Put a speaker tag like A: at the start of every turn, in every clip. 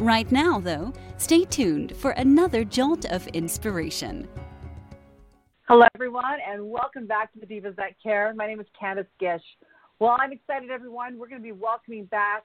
A: Right now, though, stay tuned for another jolt of inspiration.
B: Hello, everyone, and welcome back to the Divas That Care. My name is Candice Gish. Well, I'm excited, everyone. We're going to be welcoming back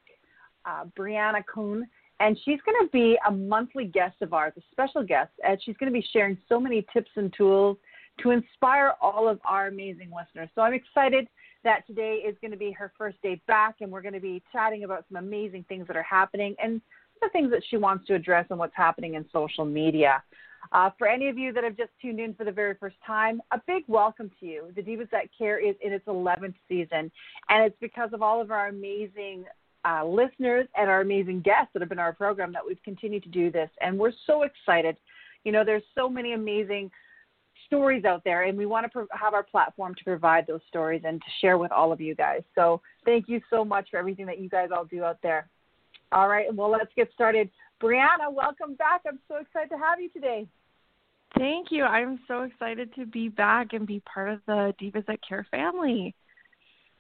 B: uh, Brianna Kuhn, and she's going to be a monthly guest of ours, a special guest, and she's going to be sharing so many tips and tools to inspire all of our amazing listeners. So I'm excited that today is going to be her first day back, and we're going to be chatting about some amazing things that are happening and the things that she wants to address and what's happening in social media. Uh, for any of you that have just tuned in for the very first time, a big welcome to you. The Divas That Care is in its 11th season, and it's because of all of our amazing uh, listeners and our amazing guests that have been our program that we've continued to do this. And we're so excited. You know, there's so many amazing stories out there, and we want to pro- have our platform to provide those stories and to share with all of you guys. So thank you so much for everything that you guys all do out there. All right, well, let's get started. Brianna, welcome back. I'm so excited to have you today.
C: Thank you. I'm so excited to be back and be part of the Divas That Care family.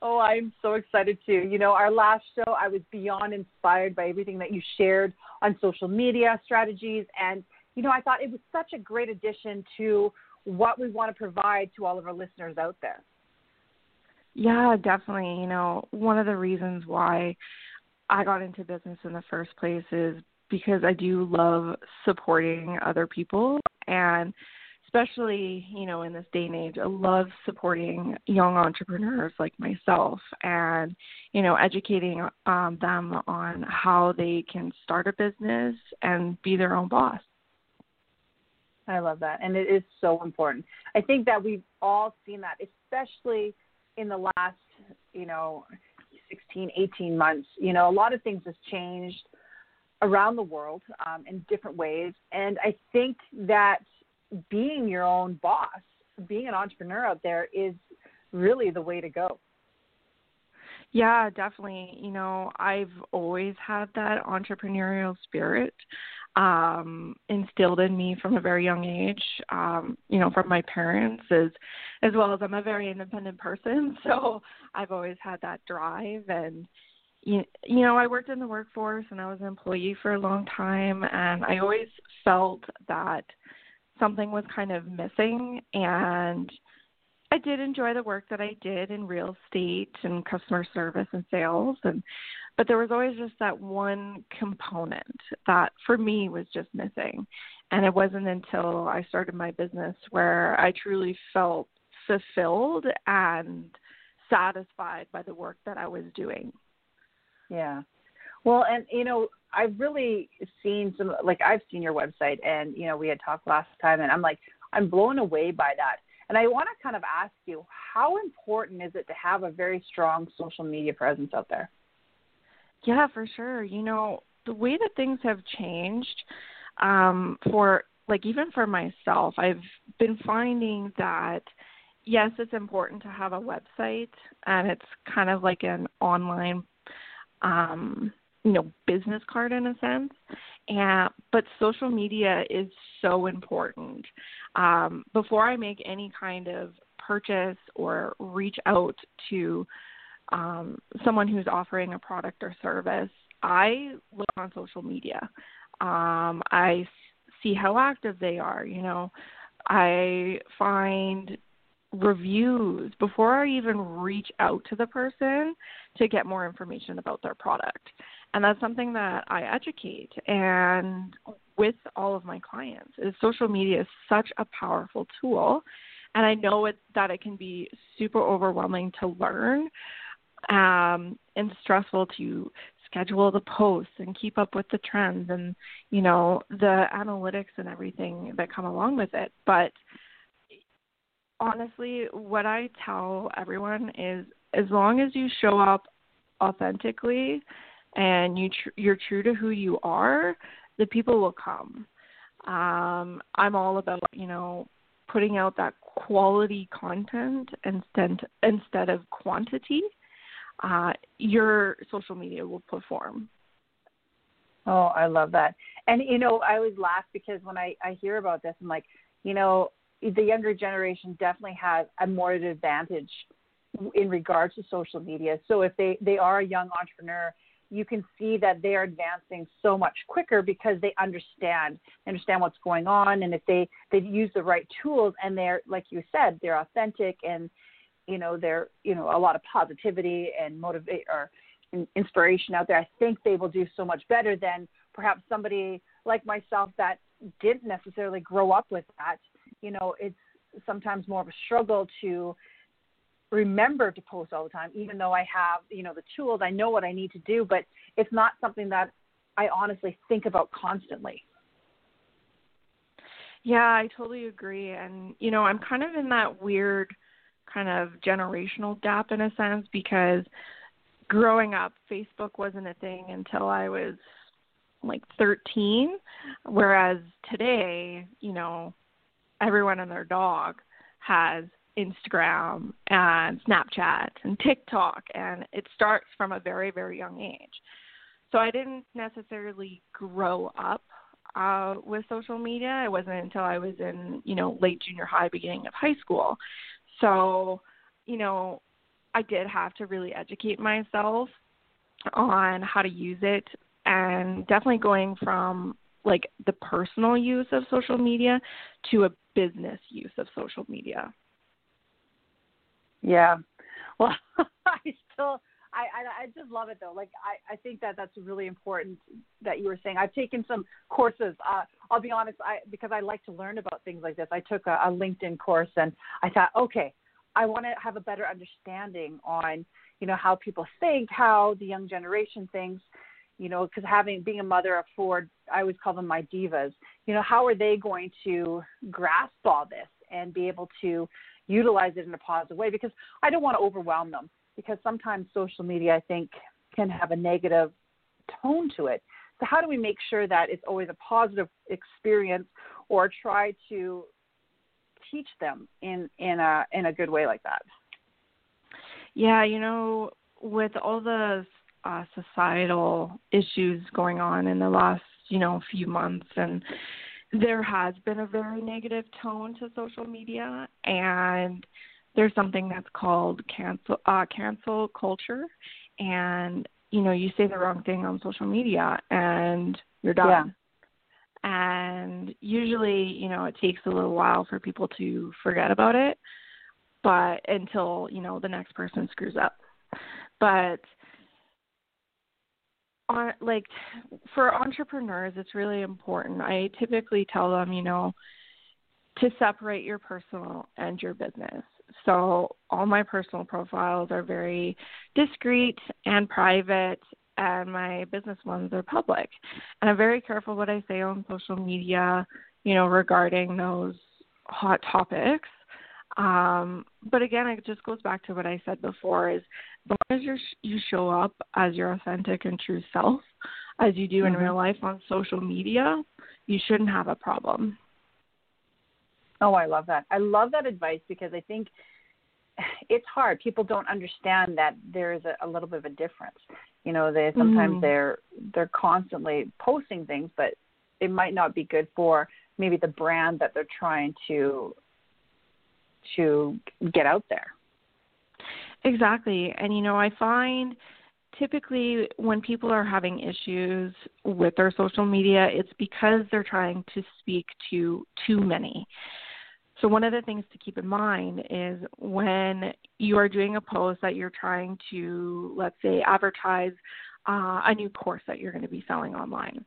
B: Oh, I'm so excited too. You know, our last show, I was beyond inspired by everything that you shared on social media strategies. And, you know, I thought it was such a great addition to what we want to provide to all of our listeners out there.
C: Yeah, definitely. You know, one of the reasons why I got into business in the first place is because I do love supporting other people and especially, you know, in this day and age, I love supporting young entrepreneurs like myself and, you know, educating um, them on how they can start a business and be their own boss.
B: I love that. And it is so important. I think that we've all seen that, especially in the last, you know, 16, 18 months. You know, a lot of things has changed around the world um, in different ways. And I think that being your own boss, being an entrepreneur out there is really the way to go.
C: Yeah, definitely. You know, I've always had that entrepreneurial spirit um instilled in me from a very young age um you know from my parents as as well as I'm a very independent person. So I've always had that drive and you, you know I worked in the workforce and I was an employee for a long time and I always felt that something was kind of missing and I did enjoy the work that I did in real estate and customer service and sales and but there was always just that one component that for me was just missing. And it wasn't until I started my business where I truly felt fulfilled and satisfied by the work that I was doing.
B: Yeah. Well, and you know, I've really seen some like I've seen your website and you know, we had talked last time and I'm like I'm blown away by that. And I want to kind of ask you, how important is it to have a very strong social media presence out there?
C: Yeah, for sure. You know, the way that things have changed um for like even for myself, I've been finding that yes, it's important to have a website and it's kind of like an online um you know business card in a sense and but social media is so important um before i make any kind of purchase or reach out to um, someone who's offering a product or service, I look on social media. Um, I see how active they are. You know, I find reviews before I even reach out to the person to get more information about their product. And that's something that I educate and with all of my clients is social media is such a powerful tool. And I know it that it can be super overwhelming to learn um, and stressful to schedule the posts and keep up with the trends and you know the analytics and everything that come along with it. But honestly what i tell everyone is as long as you show up authentically and you tr- you're true to who you are the people will come Um, I'm all about, you know, putting out that quality content instead instead of quantity. Uh, your social media will perform.
B: Oh, I love that. And you know, I always laugh because when I I hear about this, I'm like, you know, the younger generation definitely has a more advantage in regards to social media. So if they they are a young entrepreneur, you can see that they are advancing so much quicker because they understand understand what's going on, and if they they use the right tools and they're like you said, they're authentic and you know they're you know a lot of positivity and motivate or inspiration out there. I think they will do so much better than perhaps somebody like myself that didn't necessarily grow up with that. You know, it's sometimes more of a struggle to remember to post all the time, even though I have, you know, the tools, I know what I need to do, but it's not something that I honestly think about constantly.
C: Yeah, I totally agree. And, you know, I'm kind of in that weird kind of generational gap in a sense because growing up, Facebook wasn't a thing until I was like 13, whereas today, you know, everyone and their dog has Instagram and Snapchat and TikTok, and it starts from a very, very young age. So I didn't necessarily grow up uh, with social media. It wasn't until I was in, you know, late junior high, beginning of high school. So, you know, I did have to really educate myself on how to use it and definitely going from like the personal use of social media to a business use of social media.
B: Yeah. Well, I still I, I I just love it though. Like I I think that that's really important that you were saying. I've taken some courses. Uh, I'll be honest, I because I like to learn about things like this. I took a, a LinkedIn course and I thought, okay, I want to have a better understanding on you know how people think, how the young generation thinks. You know, because having being a mother of four, I always call them my divas. You know, how are they going to grasp all this and be able to utilize it in a positive way because I don't want to overwhelm them because sometimes social media I think can have a negative tone to it. So how do we make sure that it's always a positive experience or try to teach them in in a in a good way like that?
C: Yeah, you know, with all the uh, societal issues going on in the last you know few months and there has been a very negative tone to social media and there's something that's called cancel uh, cancel culture. And you know you say the wrong thing on social media and you're done. Yeah. and usually you know it takes a little while for people to forget about it but until you know the next person screws up. But on like for entrepreneurs it's really important. I typically tell them you know to separate your personal and your business. So all my personal profiles are very discreet and private and my business ones are public. And i'm very careful what i say on social media you know regarding those hot topics um, but again, it just goes back to what I said before: is as long as you you show up as your authentic and true self, as you do mm-hmm. in real life on social media, you shouldn't have a problem.
B: Oh, I love that. I love that advice because I think it's hard. People don't understand that there is a, a little bit of a difference. You know, they sometimes mm. they're they're constantly posting things, but it might not be good for maybe the brand that they're trying to to get out there.
C: Exactly. And you know, I find typically when people are having issues with their social media, it's because they're trying to speak to too many. So, one of the things to keep in mind is when you are doing a post that you're trying to, let's say, advertise uh, a new course that you're going to be selling online.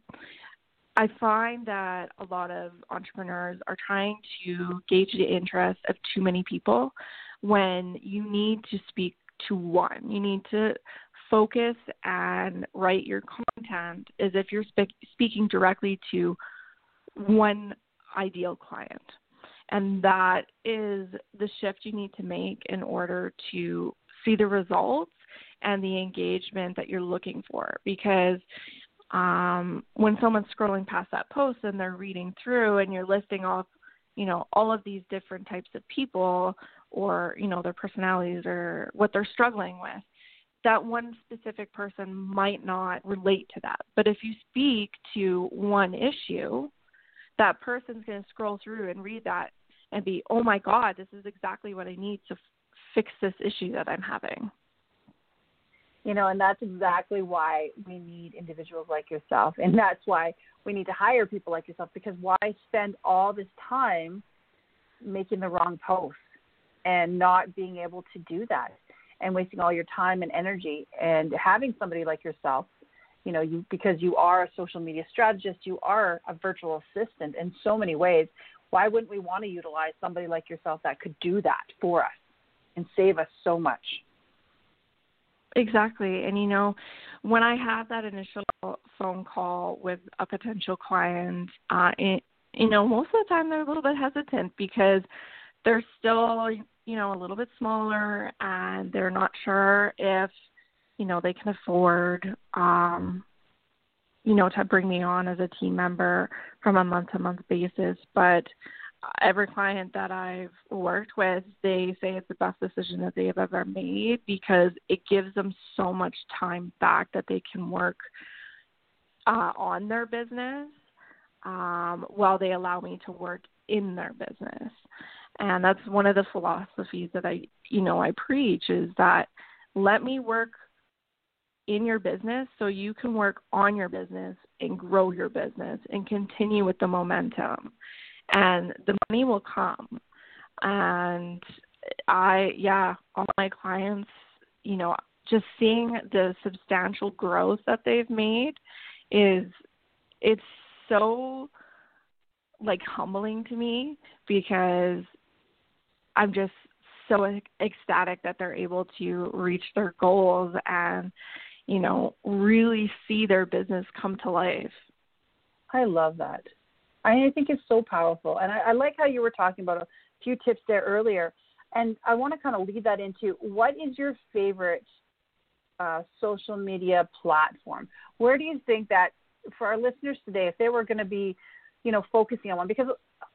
C: I find that a lot of entrepreneurs are trying to gauge the interest of too many people when you need to speak to one. You need to focus and write your content as if you're spe- speaking directly to one ideal client. And that is the shift you need to make in order to see the results and the engagement that you're looking for. Because um, when someone's scrolling past that post and they're reading through and you're listing off, you know, all of these different types of people or, you know, their personalities or what they're struggling with, that one specific person might not relate to that. But if you speak to one issue, that person's going to scroll through and read that and be, oh my God, this is exactly what I need to f- fix this issue that I'm having.
B: You know, and that's exactly why we need individuals like yourself. And that's why we need to hire people like yourself because why spend all this time making the wrong posts and not being able to do that and wasting all your time and energy and having somebody like yourself you know you because you are a social media strategist you are a virtual assistant in so many ways why wouldn't we want to utilize somebody like yourself that could do that for us and save us so much
C: exactly and you know when i have that initial phone call with a potential client uh it, you know most of the time they're a little bit hesitant because they're still you know a little bit smaller and they're not sure if you know they can afford um you know to bring me on as a team member from a month to month basis but every client that I've worked with they say it's the best decision that they have ever made because it gives them so much time back that they can work uh on their business um while they allow me to work in their business. And that's one of the philosophies that I you know I preach is that let me work in your business so you can work on your business and grow your business and continue with the momentum and the money will come. And i yeah all my clients you know just seeing the substantial growth that they've made is it's so like humbling to me because I'm just so ecstatic that they're able to reach their goals and you know really see their business come to life.
B: I love that i think it's so powerful and I, I like how you were talking about a few tips there earlier and i want to kind of lead that into what is your favorite uh, social media platform where do you think that for our listeners today if they were going to be you know focusing on one because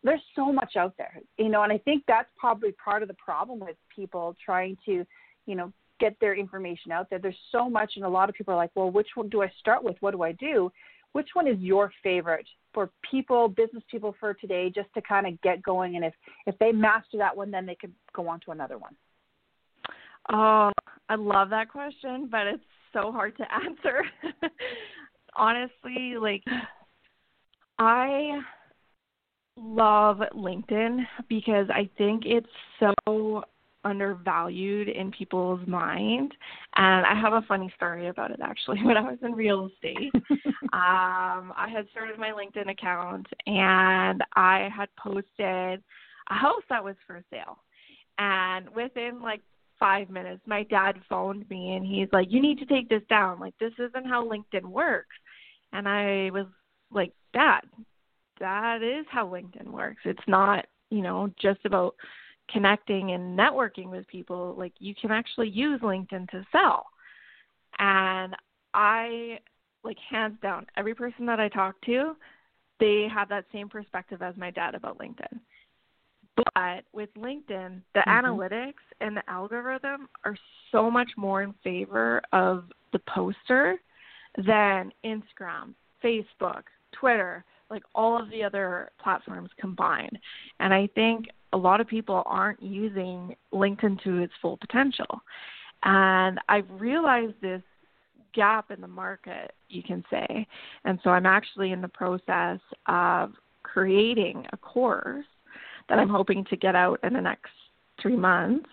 B: there's so much out there, you know, and I think that's probably part of the problem with people trying to, you know, get their information out there. There's so much, and a lot of people are like, well, which one do I start with? What do I do? Which one is your favorite for people, business people for today, just to kind of get going? And if if they master that one, then they could go on to another one.
C: Oh, I love that question, but it's so hard to answer. Honestly, like I love LinkedIn because I think it's so undervalued in people's mind. And I have a funny story about it actually. When I was in real estate, um, I had started my LinkedIn account and I had posted a house that was for sale. And within like five minutes, my dad phoned me and he's like, You need to take this down. Like, this isn't how LinkedIn works. And I was like, Dad, that is how LinkedIn works. It's not, you know, just about connecting and networking with people. Like you can actually use LinkedIn to sell. And I like hands down, every person that I talk to, they have that same perspective as my dad about LinkedIn. But with LinkedIn, the mm-hmm. analytics and the algorithm are so much more in favor of the poster than Instagram, Facebook, Twitter, like all of the other platforms combined. And I think a lot of people aren't using LinkedIn to its full potential. And I've realized this gap in the market, you can say. And so I'm actually in the process of creating a course that I'm hoping to get out in the next three months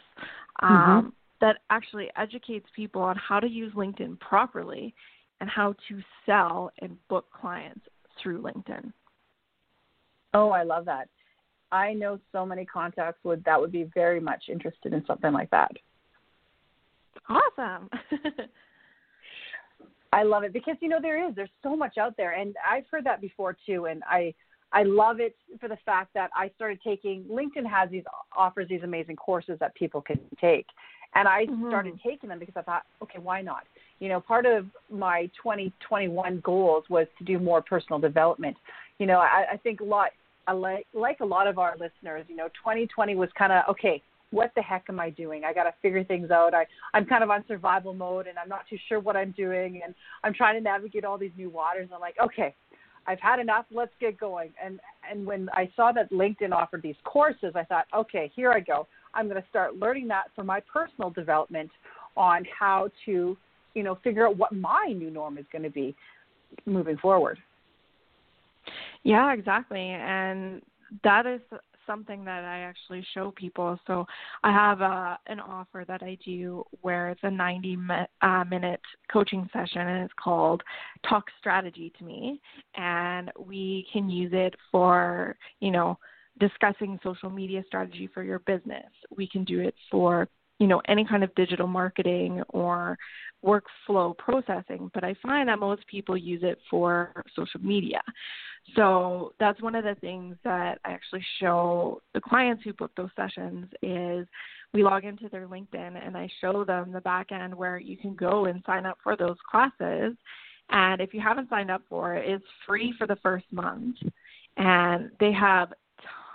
C: um, mm-hmm. that actually educates people on how to use LinkedIn properly and how to sell and book clients through LinkedIn.
B: Oh, I love that. I know so many contacts would that would be very much interested in something like that.
C: Awesome.
B: I love it because you know there is there's so much out there and I've heard that before too and I I love it for the fact that I started taking LinkedIn has these offers these amazing courses that people can take. And I mm-hmm. started taking them because I thought, okay, why not? You know, part of my 2021 goals was to do more personal development. You know, I, I think a lot, like, like a lot of our listeners, you know, 2020 was kind of, okay, what the heck am I doing? I got to figure things out. I, I'm kind of on survival mode and I'm not too sure what I'm doing. And I'm trying to navigate all these new waters. And I'm like, okay, I've had enough. Let's get going. And, and when I saw that LinkedIn offered these courses, I thought, okay, here I go. I'm going to start learning that for my personal development on how to, you know, figure out what my new norm is going to be moving forward.
C: Yeah, exactly. And that is something that I actually show people. So I have a, an offer that I do where it's a 90 uh, minute coaching session and it's called Talk Strategy to Me. And we can use it for, you know, discussing social media strategy for your business. We can do it for, you know, any kind of digital marketing or workflow processing, but I find that most people use it for social media. So that's one of the things that I actually show the clients who book those sessions is we log into their LinkedIn and I show them the back end where you can go and sign up for those classes. And if you haven't signed up for it, it's free for the first month. And they have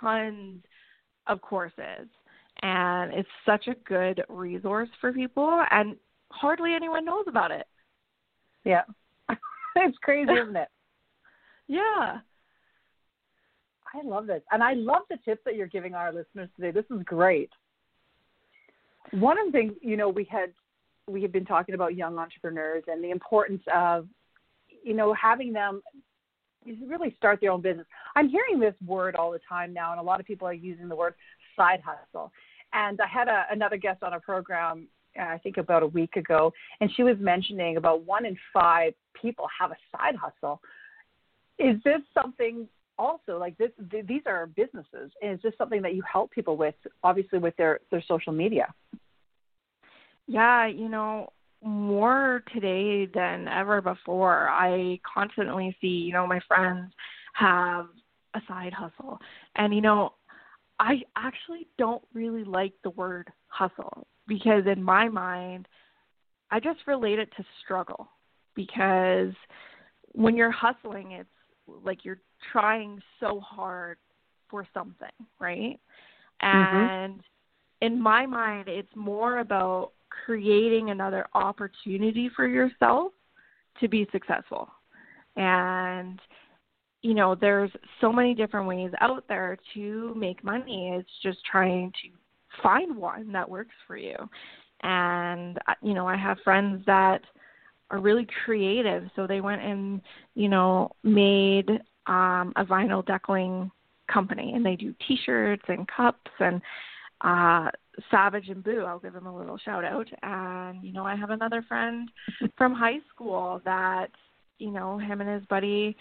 C: tons of courses and it's such a good resource for people and hardly anyone knows about it.
B: Yeah. it's crazy, isn't it?
C: yeah.
B: I love this. And I love the tips that you're giving our listeners today. This is great. One of the things, you know, we had we have been talking about young entrepreneurs and the importance of, you know, having them really start their own business. I'm hearing this word all the time now, and a lot of people are using the word side hustle. And I had a, another guest on a program, uh, I think about a week ago, and she was mentioning about one in five people have a side hustle. Is this something also like this? Th- these are businesses. Is this something that you help people with? Obviously, with their their social media.
C: Yeah, you know, more today than ever before. I constantly see, you know, my friends have a side hustle. And, you know, I actually don't really like the word hustle because in my mind, I just relate it to struggle because when you're hustling, it's like you're trying so hard for something, right? Mm-hmm. And in my mind, it's more about creating another opportunity for yourself to be successful. And you know, there's so many different ways out there to make money. It's just trying to find one that works for you. And you know, I have friends that are really creative, so they went and you know made um, a vinyl deckling company, and they do T-shirts and cups and uh, Savage and Boo. I'll give them a little shout out. And you know, I have another friend from high school that you know him and his buddy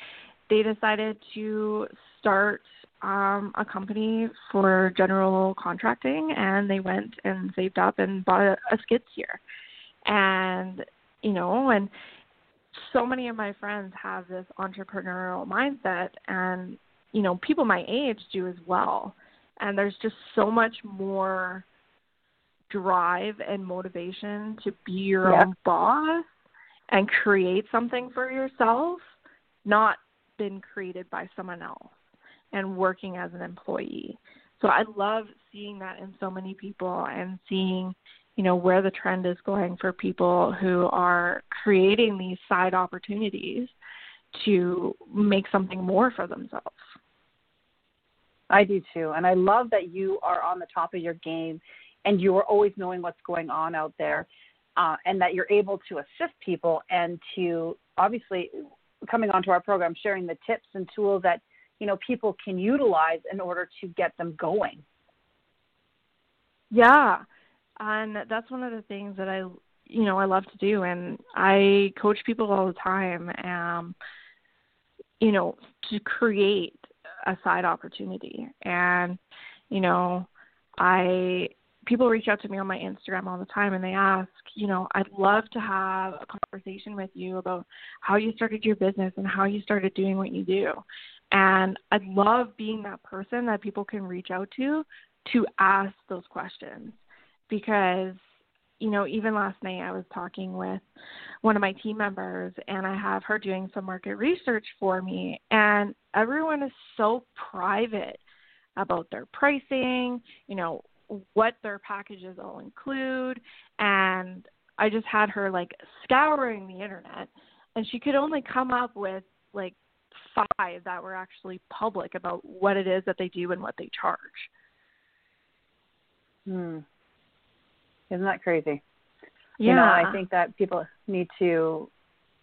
C: they decided to start um, a company for general contracting, and they went and saved up and bought a, a skid steer. And you know, and so many of my friends have this entrepreneurial mindset, and you know, people my age do as well and there's just so much more drive and motivation to be your yep. own boss and create something for yourself, not been created by someone else and working as an employee. So I love seeing that in so many people and seeing, you know, where the trend is going for people who are creating these side opportunities to make something more for themselves.
B: I do too. And I love that you are on the top of your game and you are always knowing what's going on out there uh, and that you're able to assist people and to obviously coming onto our program, sharing the tips and tools that, you know, people can utilize in order to get them going.
C: Yeah. And that's one of the things that I, you know, I love to do. And I coach people all the time, um, you know, to create a side opportunity. And, you know, I people reach out to me on my Instagram all the time and they ask, you know, I'd love to have a conversation with you about how you started your business and how you started doing what you do. And I love being that person that people can reach out to to ask those questions because you know, even last night I was talking with one of my team members and I have her doing some market research for me and everyone is so private about their pricing, you know, what their packages all include and I just had her like scouring the internet and she could only come up with like five that were actually public about what it is that they do and what they charge.
B: Hmm. Isn't that crazy?
C: Yeah.
B: You know, I think that people need to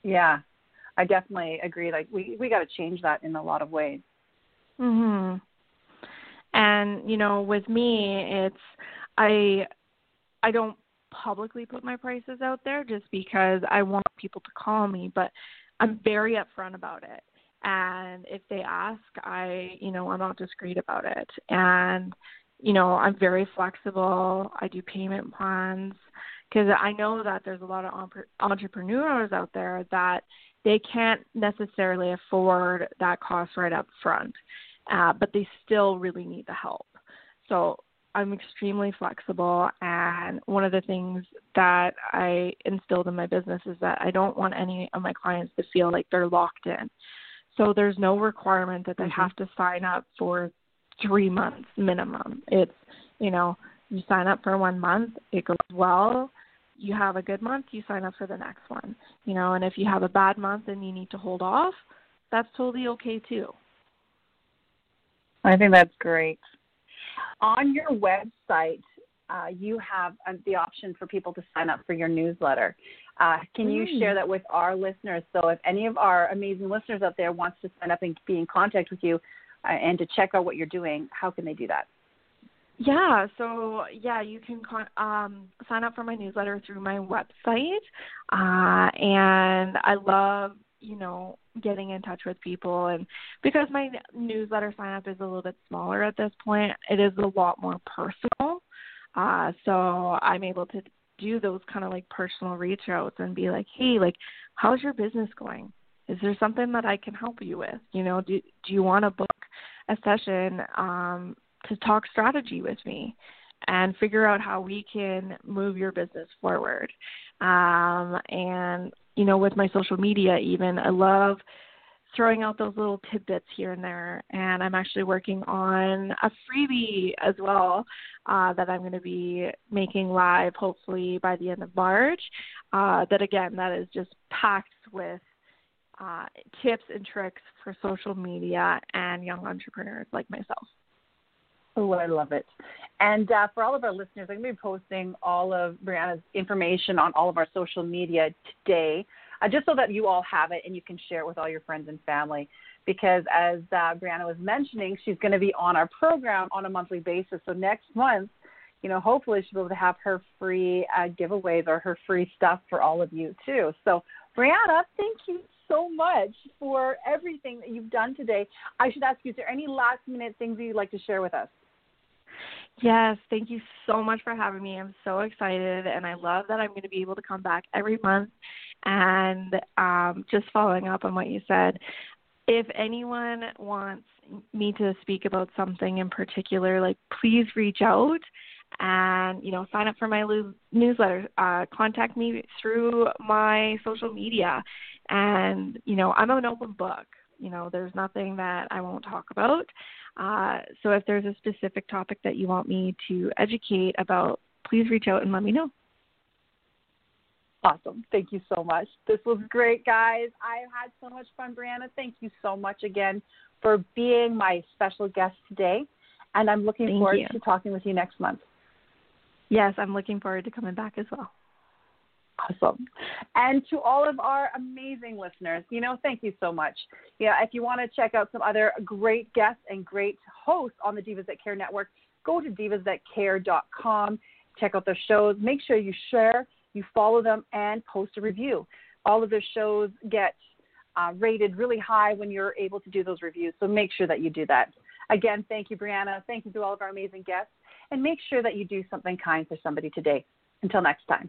B: yeah. I definitely agree. Like we we gotta change that in a lot of ways.
C: Mhm. And, you know, with me it's I I don't publicly put my prices out there just because I want people to call me, but I'm very upfront about it. And if they ask, I, you know, I'm not discreet about it. And, you know, I'm very flexible. I do payment plans because I know that there's a lot of entrepreneurs out there that they can't necessarily afford that cost right up front, uh, but they still really need the help. So I'm extremely flexible, and one of the things that I instilled in my business is that I don't want any of my clients to feel like they're locked in. So there's no requirement that they mm-hmm. have to sign up for three months minimum. It's, you know, you sign up for one month, it goes well, you have a good month, you sign up for the next one. You know, and if you have a bad month and you need to hold off, that's totally okay too.
B: I think that's great on your website, uh, you have uh, the option for people to sign up for your newsletter. Uh, can you mm. share that with our listeners? So, if any of our amazing listeners out there wants to sign up and be in contact with you uh, and to check out what you're doing, how can they do that?
C: Yeah, so yeah, you can con- um, sign up for my newsletter through my website, uh, and I love you know getting in touch with people. And because my newsletter sign up is a little bit smaller at this point it is a lot more personal. Uh so i'm able to do those kind of like personal reach outs and be like hey like how's your business going? Is there something that i can help you with? You know do do you want to book a session um to talk strategy with me and figure out how we can move your business forward? Um and you know, with my social media even. I love throwing out those little tidbits here and there. And I'm actually working on a freebie as well uh, that I'm going to be making live hopefully by the end of March. Uh, that again, that is just packed with uh, tips and tricks for social media and young entrepreneurs like myself.
B: Oh, I love it. And uh, for all of our listeners, I'm going to be posting all of Brianna's information on all of our social media today, uh, just so that you all have it and you can share it with all your friends and family. Because as uh, Brianna was mentioning, she's going to be on our program on a monthly basis. So next month, you know, hopefully she'll be able to have her free uh, giveaways or her free stuff for all of you too. So Brianna, thank you so much for everything that you've done today. I should ask you, is there any last minute things that you'd like to share with us?
C: Yes, thank you so much for having me. I'm so excited, and I love that I'm going to be able to come back every month. And um, just following up on what you said, if anyone wants me to speak about something in particular, like please reach out and you know sign up for my newsletter. Uh, contact me through my social media, and you know I'm an open book. You know, there's nothing that I won't talk about. Uh, so if there's a specific topic that you want me to educate about, please reach out and let me know.
B: Awesome. Thank you so much. This was great, guys. I had so much fun, Brianna. Thank you so much again for being my special guest today. And I'm looking
C: Thank
B: forward
C: you.
B: to talking with you next month.
C: Yes, I'm looking forward to coming back as well.
B: And to all of our amazing listeners, you know, thank you so much. Yeah, if you want to check out some other great guests and great hosts on the Divas That Care Network, go to divasthatcare.com, check out their shows. Make sure you share, you follow them, and post a review. All of their shows get uh, rated really high when you're able to do those reviews, so make sure that you do that. Again, thank you, Brianna. Thank you to all of our amazing guests, and make sure that you do something kind for somebody today. Until next time.